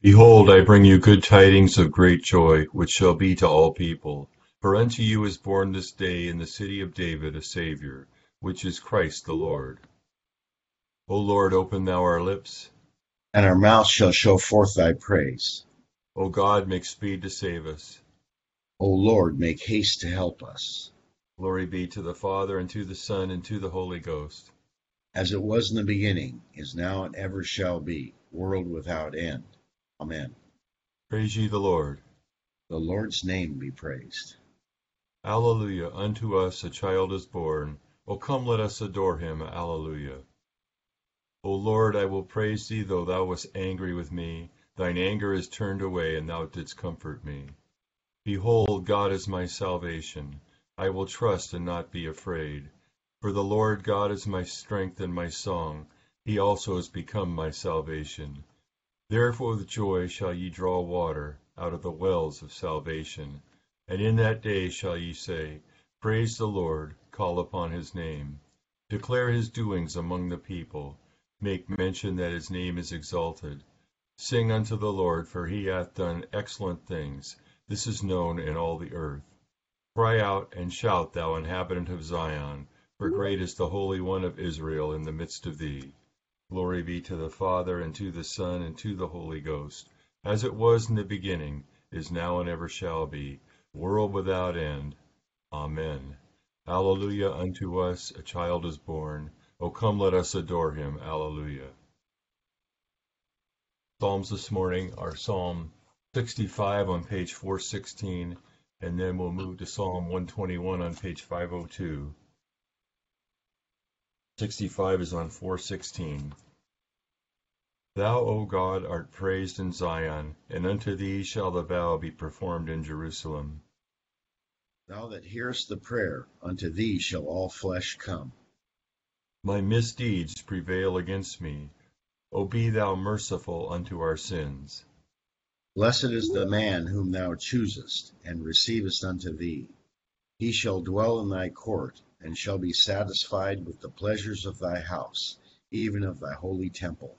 Behold, I bring you good tidings of great joy, which shall be to all people. For unto you is born this day in the city of David a Saviour, which is Christ the Lord. O Lord, open thou our lips, and our mouth shall show forth thy praise. O God, make speed to save us. O Lord, make haste to help us. Glory be to the Father, and to the Son, and to the Holy Ghost. As it was in the beginning, is now, and ever shall be, world without end. Amen. Praise ye the Lord. The Lord's name be praised. Alleluia. Unto us a child is born. O come, let us adore him. Alleluia. O Lord, I will praise thee, though thou wast angry with me. Thine anger is turned away, and thou didst comfort me. Behold, God is my salvation. I will trust and not be afraid. For the Lord God is my strength and my song. He also is become my salvation. Therefore with joy shall ye draw water out of the wells of salvation. And in that day shall ye say, Praise the Lord, call upon his name. Declare his doings among the people. Make mention that his name is exalted. Sing unto the Lord, for he hath done excellent things. This is known in all the earth. Cry out and shout, thou inhabitant of Zion, for great is the Holy One of Israel in the midst of thee. Glory be to the Father, and to the Son, and to the Holy Ghost, as it was in the beginning, is now, and ever shall be, world without end. Amen. Alleluia unto us a child is born. O come, let us adore him. Alleluia. Psalms this morning are Psalm 65 on page 416, and then we'll move to Psalm 121 on page 502. 65 is on 416. Thou, O God, art praised in Zion, and unto thee shall the vow be performed in Jerusalem. Thou that hearest the prayer, unto thee shall all flesh come. My misdeeds prevail against me. O be thou merciful unto our sins. Blessed is the man whom thou choosest, and receivest unto thee. He shall dwell in thy court and shall be satisfied with the pleasures of thy house, even of thy holy temple.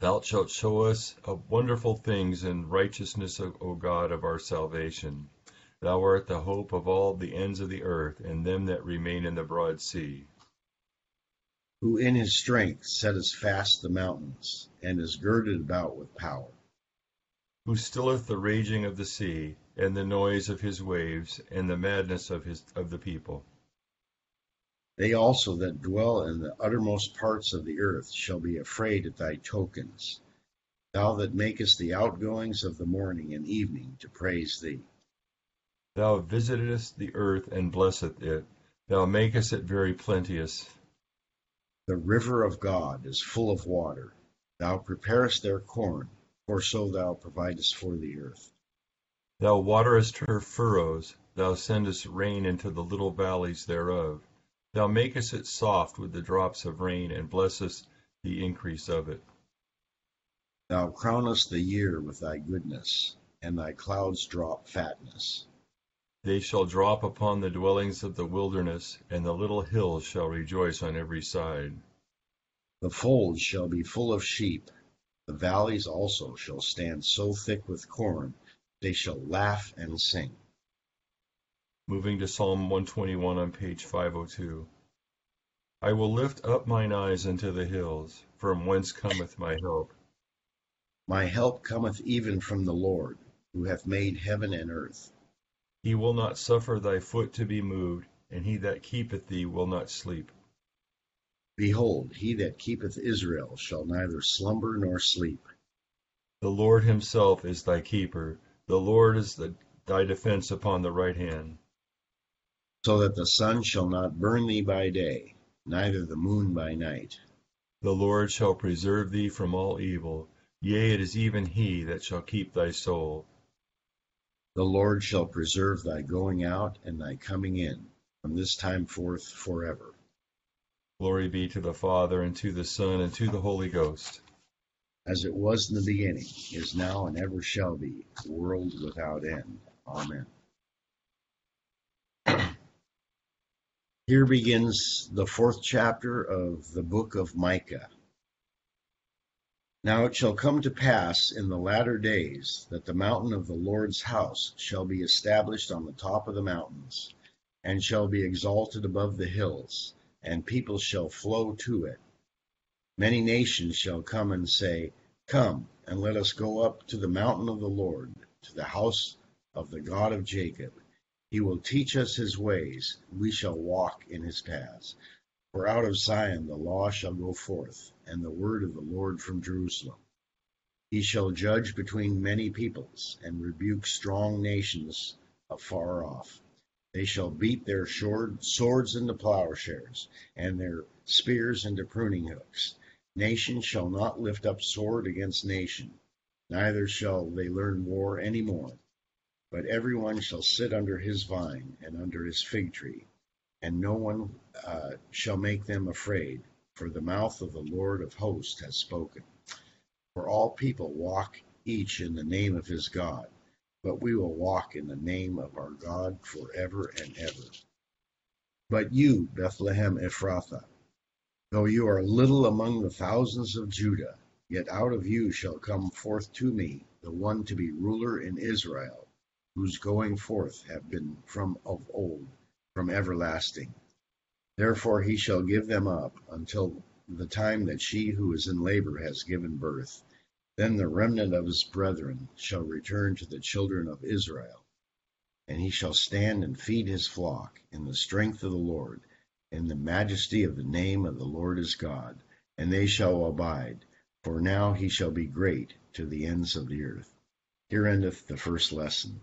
Thou shalt show us of wonderful things in righteousness, O God of our salvation. Thou art the hope of all the ends of the earth, and them that remain in the broad sea. Who in his strength setteth fast the mountains, and is girded about with power. Who stilleth the raging of the sea, and the noise of his waves, and the madness of his of the people. They also that dwell in the uttermost parts of the earth shall be afraid at thy tokens, thou that makest the outgoings of the morning and evening to praise thee. Thou visitest the earth and blessest it, thou makest it very plenteous. The river of God is full of water, thou preparest their corn, for so thou providest for the earth. Thou waterest her furrows, thou sendest rain into the little valleys thereof. Thou makest it soft with the drops of rain, and blessest the increase of it. Thou crownest the year with thy goodness, and thy clouds drop fatness. They shall drop upon the dwellings of the wilderness, and the little hills shall rejoice on every side. The folds shall be full of sheep, the valleys also shall stand so thick with corn, they shall laugh and sing. Moving to Psalm 121 on page 502. I will lift up mine eyes unto the hills, from whence cometh my help. My help cometh even from the Lord, who hath made heaven and earth. He will not suffer thy foot to be moved, and he that keepeth thee will not sleep. Behold, he that keepeth Israel shall neither slumber nor sleep. The Lord himself is thy keeper, the Lord is the, thy defense upon the right hand so that the sun shall not burn thee by day, neither the moon by night. The Lord shall preserve thee from all evil. Yea, it is even he that shall keep thy soul. The Lord shall preserve thy going out and thy coming in, from this time forth forever. Glory be to the Father, and to the Son, and to the Holy Ghost. As it was in the beginning, is now, and ever shall be, world without end. Amen. Here begins the fourth chapter of the book of Micah. Now it shall come to pass in the latter days that the mountain of the Lord's house shall be established on the top of the mountains, and shall be exalted above the hills, and people shall flow to it. Many nations shall come and say, Come, and let us go up to the mountain of the Lord, to the house of the God of Jacob. He will teach us his ways, we shall walk in his paths. For out of Zion the law shall go forth, and the word of the Lord from Jerusalem. He shall judge between many peoples, and rebuke strong nations afar off. They shall beat their swords into plowshares, and their spears into pruning hooks. Nation shall not lift up sword against nation, neither shall they learn war any more. But every one shall sit under his vine and under his fig tree, and no one uh, shall make them afraid, for the mouth of the Lord of hosts has spoken. For all people walk each in the name of his God, but we will walk in the name of our God forever and ever. But you, Bethlehem Ephrathah, Though you are little among the thousands of Judah, yet out of you shall come forth to me the one to be ruler in Israel, whose going forth have been from of old, from everlasting. Therefore he shall give them up until the time that she who is in labor has given birth. Then the remnant of his brethren shall return to the children of Israel, and he shall stand and feed his flock in the strength of the Lord in the majesty of the name of the Lord his God, and they shall abide, for now he shall be great to the ends of the earth. Here endeth the first lesson.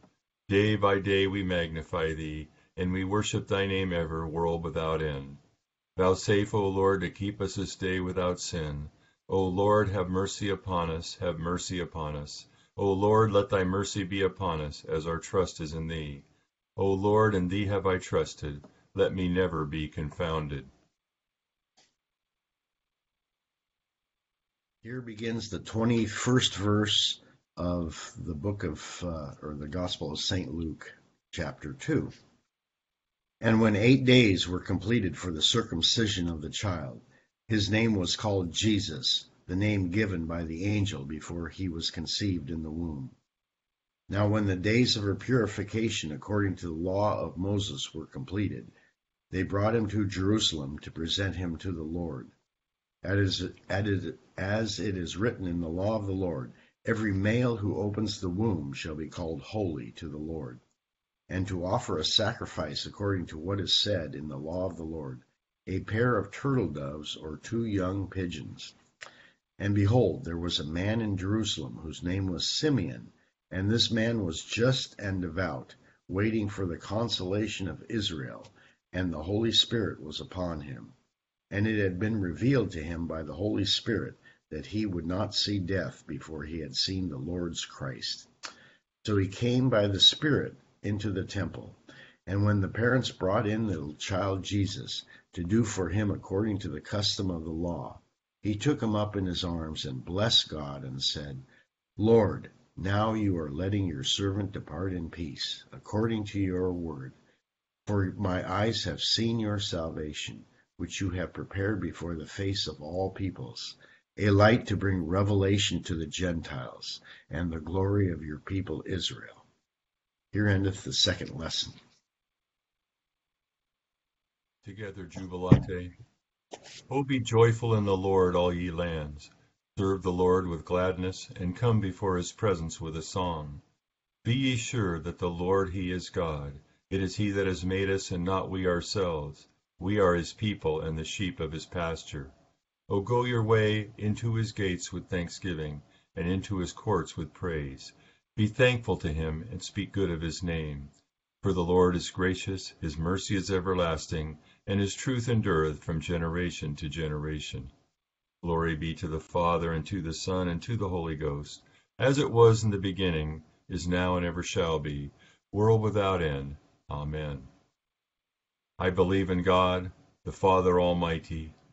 Day by day we magnify thee, and we worship thy name ever, world without end. Vouchsafe, O Lord, to keep us this day without sin. O Lord, have mercy upon us, have mercy upon us. O Lord, let thy mercy be upon us, as our trust is in thee. O Lord, in thee have I trusted. Let me never be confounded. Here begins the 21st verse of the book of, uh, or the Gospel of St. Luke, chapter 2. And when eight days were completed for the circumcision of the child, his name was called Jesus, the name given by the angel before he was conceived in the womb. Now, when the days of her purification according to the law of Moses were completed, they brought him to Jerusalem to present him to the Lord as it is written in the law of the Lord, every male who opens the womb shall be called holy to the Lord, and to offer a sacrifice according to what is said in the law of the Lord, a pair of turtle doves or two young pigeons. And behold, there was a man in Jerusalem whose name was Simeon, and this man was just and devout, waiting for the consolation of Israel, and the Holy Spirit was upon him and it had been revealed to him by the Holy Spirit that he would not see death before he had seen the Lord's Christ. So he came by the Spirit into the temple. And when the parents brought in the child Jesus to do for him according to the custom of the law, he took him up in his arms and blessed God and said, Lord, Now you are letting your servant depart in peace, according to your word. For my eyes have seen your salvation, which you have prepared before the face of all peoples, a light to bring revelation to the Gentiles, and the glory of your people Israel. Here endeth the second lesson. Together, Jubilate. O be joyful in the Lord, all ye lands. Serve the Lord with gladness, and come before his presence with a song. Be ye sure that the Lord he is God. It is he that has made us, and not we ourselves. We are his people, and the sheep of his pasture. O go your way into his gates with thanksgiving, and into his courts with praise. Be thankful to him, and speak good of his name. For the Lord is gracious, his mercy is everlasting, and his truth endureth from generation to generation. Glory be to the Father, and to the Son, and to the Holy Ghost, as it was in the beginning, is now, and ever shall be, world without end. Amen. I believe in God, the Father Almighty,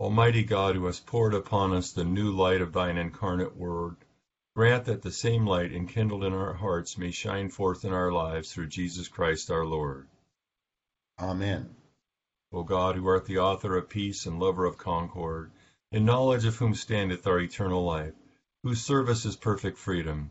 Almighty God, who hast poured upon us the new light of thine incarnate word, grant that the same light enkindled in our hearts may shine forth in our lives through Jesus Christ our Lord. Amen. O God, who art the author of peace and lover of concord, in knowledge of whom standeth our eternal life, whose service is perfect freedom,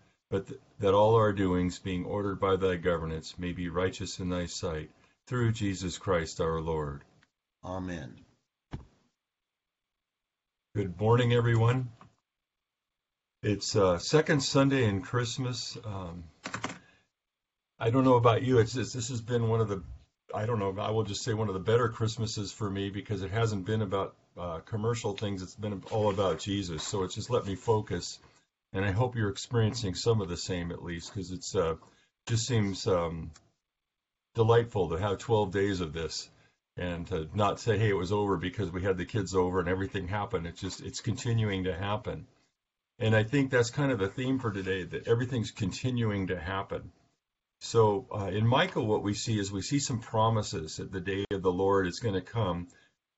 but th- that all our doings, being ordered by thy governance, may be righteous in thy sight, through Jesus Christ our Lord. Amen. Good morning, everyone. It's uh, second Sunday in Christmas. Um, I don't know about you. It's, it's this has been one of the I don't know. I will just say one of the better Christmases for me because it hasn't been about uh, commercial things. It's been all about Jesus. So it's just let me focus, and I hope you're experiencing some of the same at least because it's uh, just seems um, delightful to have 12 days of this and to not say hey it was over because we had the kids over and everything happened. It's just it's continuing to happen, and I think that's kind of the theme for today that everything's continuing to happen. So uh, in Micah, what we see is we see some promises that the day of the Lord is going to come.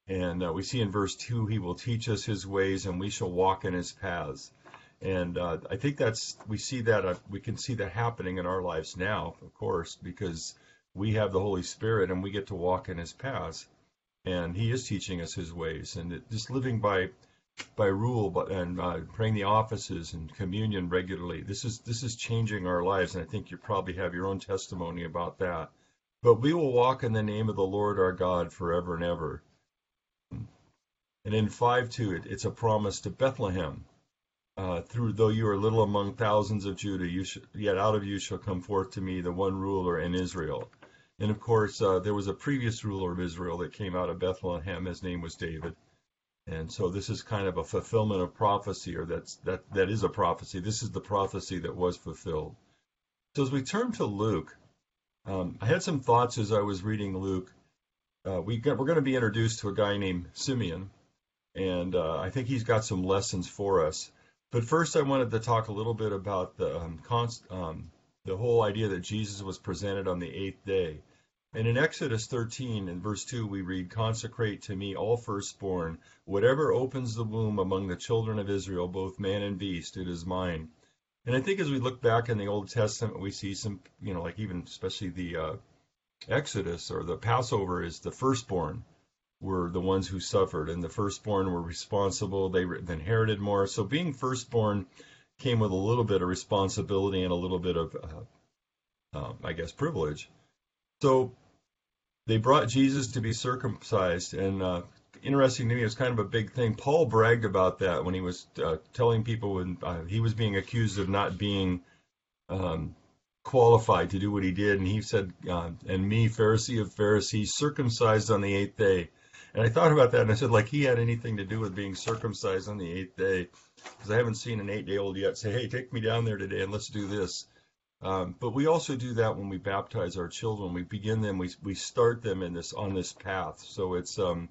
And uh, we see in verse 2, he will teach us his ways and we shall walk in his paths. And uh, I think that's, we see that, uh, we can see that happening in our lives now, of course, because we have the Holy Spirit and we get to walk in his paths. And he is teaching us his ways. And it, just living by by rule but and uh, praying the offices and communion regularly this is this is changing our lives and i think you probably have your own testimony about that but we will walk in the name of the lord our god forever and ever and in 5 2 it, it's a promise to bethlehem uh, through though you are little among thousands of judah you sh- yet out of you shall come forth to me the one ruler in israel and of course uh, there was a previous ruler of israel that came out of bethlehem his name was david And so this is kind of a fulfillment of prophecy, or that's that that is a prophecy. This is the prophecy that was fulfilled. So as we turn to Luke, um, I had some thoughts as I was reading Luke. Uh, we got, we're going to be introduced to a guy named Simeon, and uh, I think he's got some lessons for us. But first, I wanted to talk a little bit about the um, const, um, the whole idea that Jesus was presented on the eighth day. And in Exodus 13 in verse 2, we read, Consecrate to me all firstborn, whatever opens the womb among the children of Israel, both man and beast, it is mine. And I think as we look back in the Old Testament, we see some, you know, like even especially the uh, Exodus or the Passover is the firstborn were the ones who suffered, and the firstborn were responsible. They inherited more. So being firstborn came with a little bit of responsibility and a little bit of, uh, uh, I guess, privilege. So they brought Jesus to be circumcised, and uh, interesting to me, it was kind of a big thing. Paul bragged about that when he was uh, telling people when uh, he was being accused of not being um, qualified to do what he did, and he said, uh, "And me, Pharisee of Pharisees, circumcised on the eighth day." And I thought about that, and I said, like he had anything to do with being circumcised on the eighth day, because I haven't seen an eight-day-old yet say, "Hey, take me down there today and let's do this." Um, but we also do that when we baptize our children. We begin them, we we start them in this on this path. So it's um,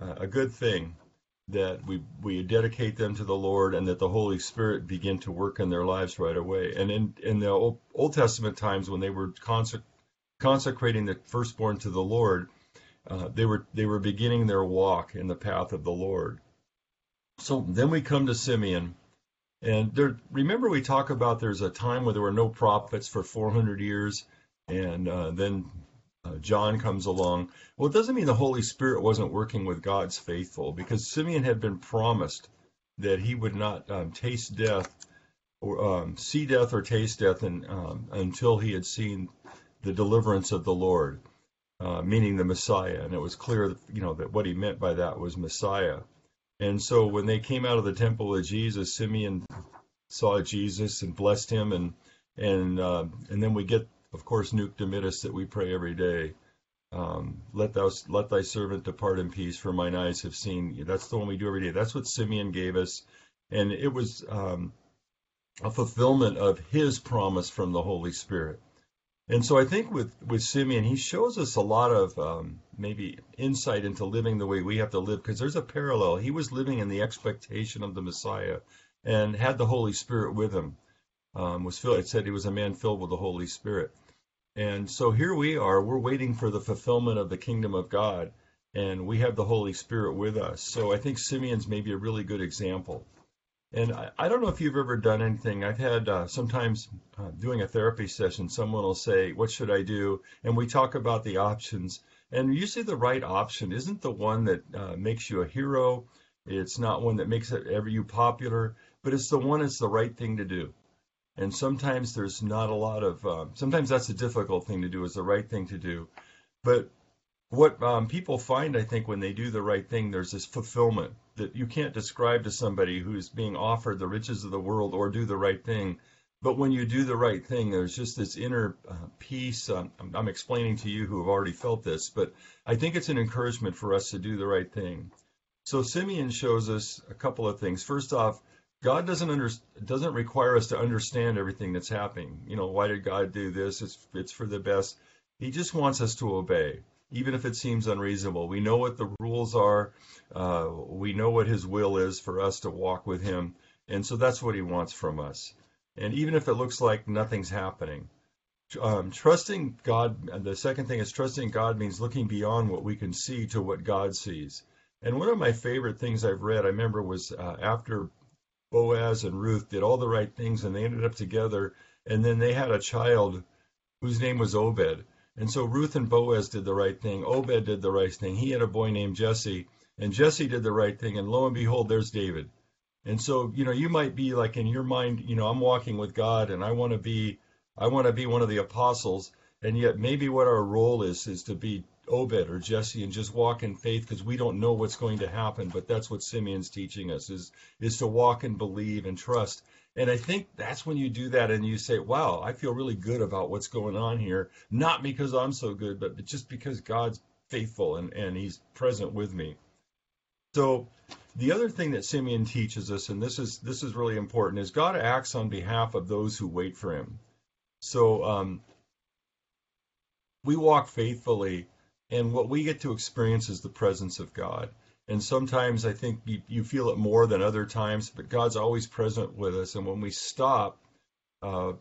a good thing that we we dedicate them to the Lord and that the Holy Spirit begin to work in their lives right away. And in in the Old, Old Testament times when they were consec- consecrating the firstborn to the Lord, uh, they were they were beginning their walk in the path of the Lord. So then we come to Simeon and there, remember, we talk about there's a time where there were no prophets for 400 years, and uh, then uh, John comes along. Well, it doesn't mean the Holy Spirit wasn't working with God's faithful, because Simeon had been promised that he would not um, taste death, or um, see death or taste death, and, um, until he had seen the deliverance of the Lord, uh, meaning the Messiah. And it was clear, you know, that what he meant by that was Messiah. And so when they came out of the temple of Jesus, Simeon saw Jesus and blessed him, and and uh, and then we get, of course, Nunc Dimittis that we pray every day. Um, let thou let thy servant depart in peace, for mine eyes have seen. That's the one we do every day. That's what Simeon gave us, and it was um, a fulfillment of his promise from the Holy Spirit. And so I think with, with Simeon, he shows us a lot of um, maybe insight into living the way we have to live because there's a parallel. He was living in the expectation of the Messiah and had the Holy Spirit with him. Um, was filled, it said he was a man filled with the Holy Spirit. And so here we are, we're waiting for the fulfillment of the kingdom of God, and we have the Holy Spirit with us. So I think Simeon's maybe a really good example. And I, I, don't know if you've ever done anything. I've had uh, sometimes uh, doing a therapy session, someone will say, What should I do? And we talk about the options. And usually the right option isn't the one that uh, makes you a hero. It's not one that makes ever you popular, but it's the one that's the right thing to do. And sometimes there's not a lot of, um, sometimes that's a difficult thing to do, is the right thing to do. But what um, people find, I think, when they do the right thing, there's this fulfillment that you can't describe to somebody who's being offered the riches of the world or do the right thing. But when you do the right thing, there's just this inner uh, peace. Um, I'm, I'm explaining to you who have already felt this, but I think it's an encouragement for us to do the right thing. So Simeon shows us a couple of things. First off, God doesn't under, doesn't require us to understand everything that's happening. You know, why did God do this? It's it's for the best. He just wants us to obey even if it seems unreasonable. We know what the rules are. Uh, we know what His will is for us to walk with Him. And so that's what He wants from us. And even if it looks like nothing's happening, um, trusting God, the second thing is trusting God means looking beyond what we can see to what God sees. And one of my favorite things I've read, I remember, was uh, after Boaz and Ruth did all the right things and they ended up together, and then they had a child whose name was Obed. And so Ruth and Boaz did the right thing. Obed did the right thing. He had a boy named Jesse, and Jesse did the right thing. And lo and behold, there's David. And so, you know, you might be like in your mind, you know, I'm walking with God and I want to be I want to be one of the apostles, and yet maybe what our role is is to be Obed or Jesse and just walk in faith because we don't know what's going to happen. But that's what Simeon's teaching us is is to walk and believe and trust. And I think that's when you do that and you say, wow, I feel really good about what's going on here. Not because I'm so good, but just because God's faithful and, and he's present with me. So the other thing that Simeon teaches us, and this is this is really important, is God acts on behalf of those who wait for Him. So um, we walk faithfully, and what we get to experience is the presence of God. And sometimes I think you, you feel it more than other times, but God's always present with us. And when we stop, uh,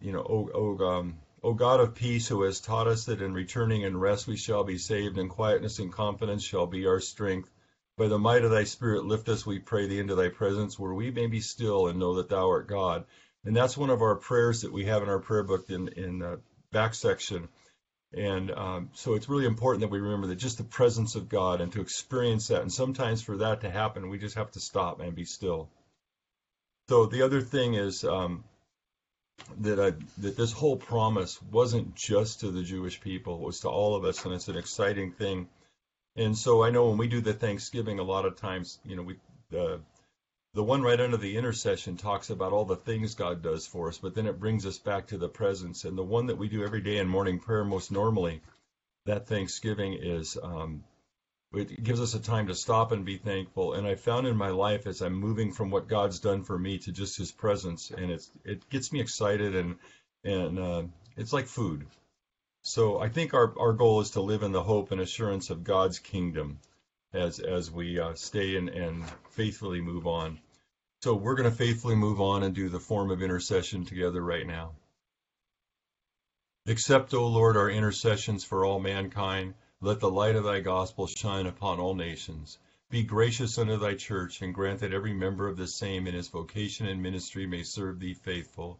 you know, oh, oh, um, oh God of peace, who has taught us that in returning and rest we shall be saved, and quietness and confidence shall be our strength. By the might of thy Spirit, lift us, we pray thee, into thy presence, where we may be still and know that thou art God. And that's one of our prayers that we have in our prayer book in, in the back section and um, so it's really important that we remember that just the presence of God and to experience that. And sometimes for that to happen, we just have to stop and be still. So the other thing is um, that I, that this whole promise wasn't just to the Jewish people; it was to all of us, and it's an exciting thing. And so I know when we do the Thanksgiving, a lot of times, you know, we the the one right under the intercession talks about all the things God does for us, but then it brings us back to the presence. And the one that we do every day in morning prayer, most normally, that Thanksgiving is um, it gives us a time to stop and be thankful. And I found in my life as I'm moving from what God's done for me to just His presence, and it's it gets me excited and and uh, it's like food. So I think our our goal is to live in the hope and assurance of God's kingdom as as we uh, stay and, and faithfully move on. So we're going to faithfully move on and do the form of intercession together right now. Accept, O Lord, our intercessions for all mankind. Let the light of thy gospel shine upon all nations. Be gracious unto thy church, and grant that every member of the same in his vocation and ministry may serve thee faithful,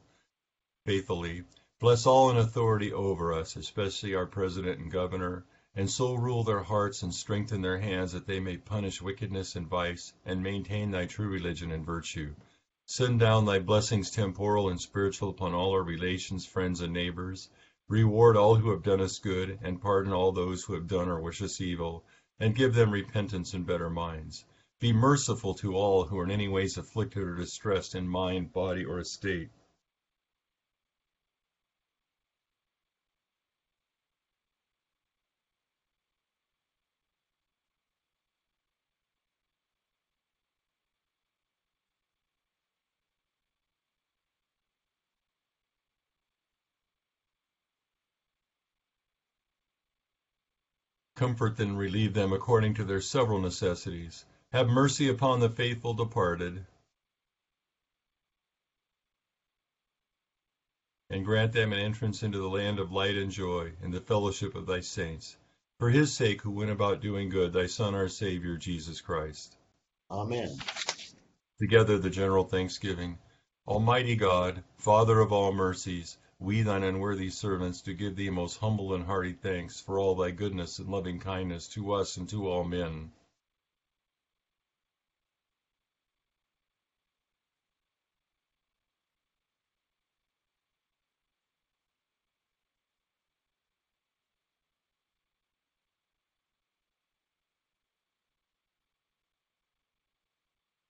faithfully. Bless all in authority over us, especially our president and governor, and so rule their hearts and strengthen their hands that they may punish wickedness and vice, and maintain thy true religion and virtue. Send down thy blessings temporal and spiritual upon all our relations, friends, and neighbors. Reward all who have done us good, and pardon all those who have done or wish us evil, and give them repentance and better minds. Be merciful to all who are in any ways afflicted or distressed in mind, body, or estate Comfort and relieve them according to their several necessities. Have mercy upon the faithful departed, and grant them an entrance into the land of light and joy, in the fellowship of thy saints. For his sake who went about doing good, thy Son, our Savior, Jesus Christ. Amen. Together the general thanksgiving. Almighty God, Father of all mercies, we thine unworthy servants do give thee most humble and hearty thanks for all thy goodness and loving kindness to us and to all men.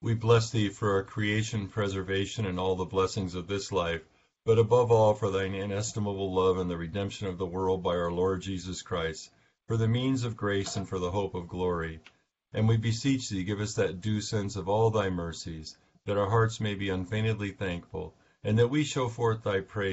We bless thee for our creation, preservation, and all the blessings of this life but above all for thine inestimable love and the redemption of the world by our Lord Jesus Christ, for the means of grace and for the hope of glory. And we beseech thee, give us that due sense of all thy mercies, that our hearts may be unfeignedly thankful, and that we show forth thy praise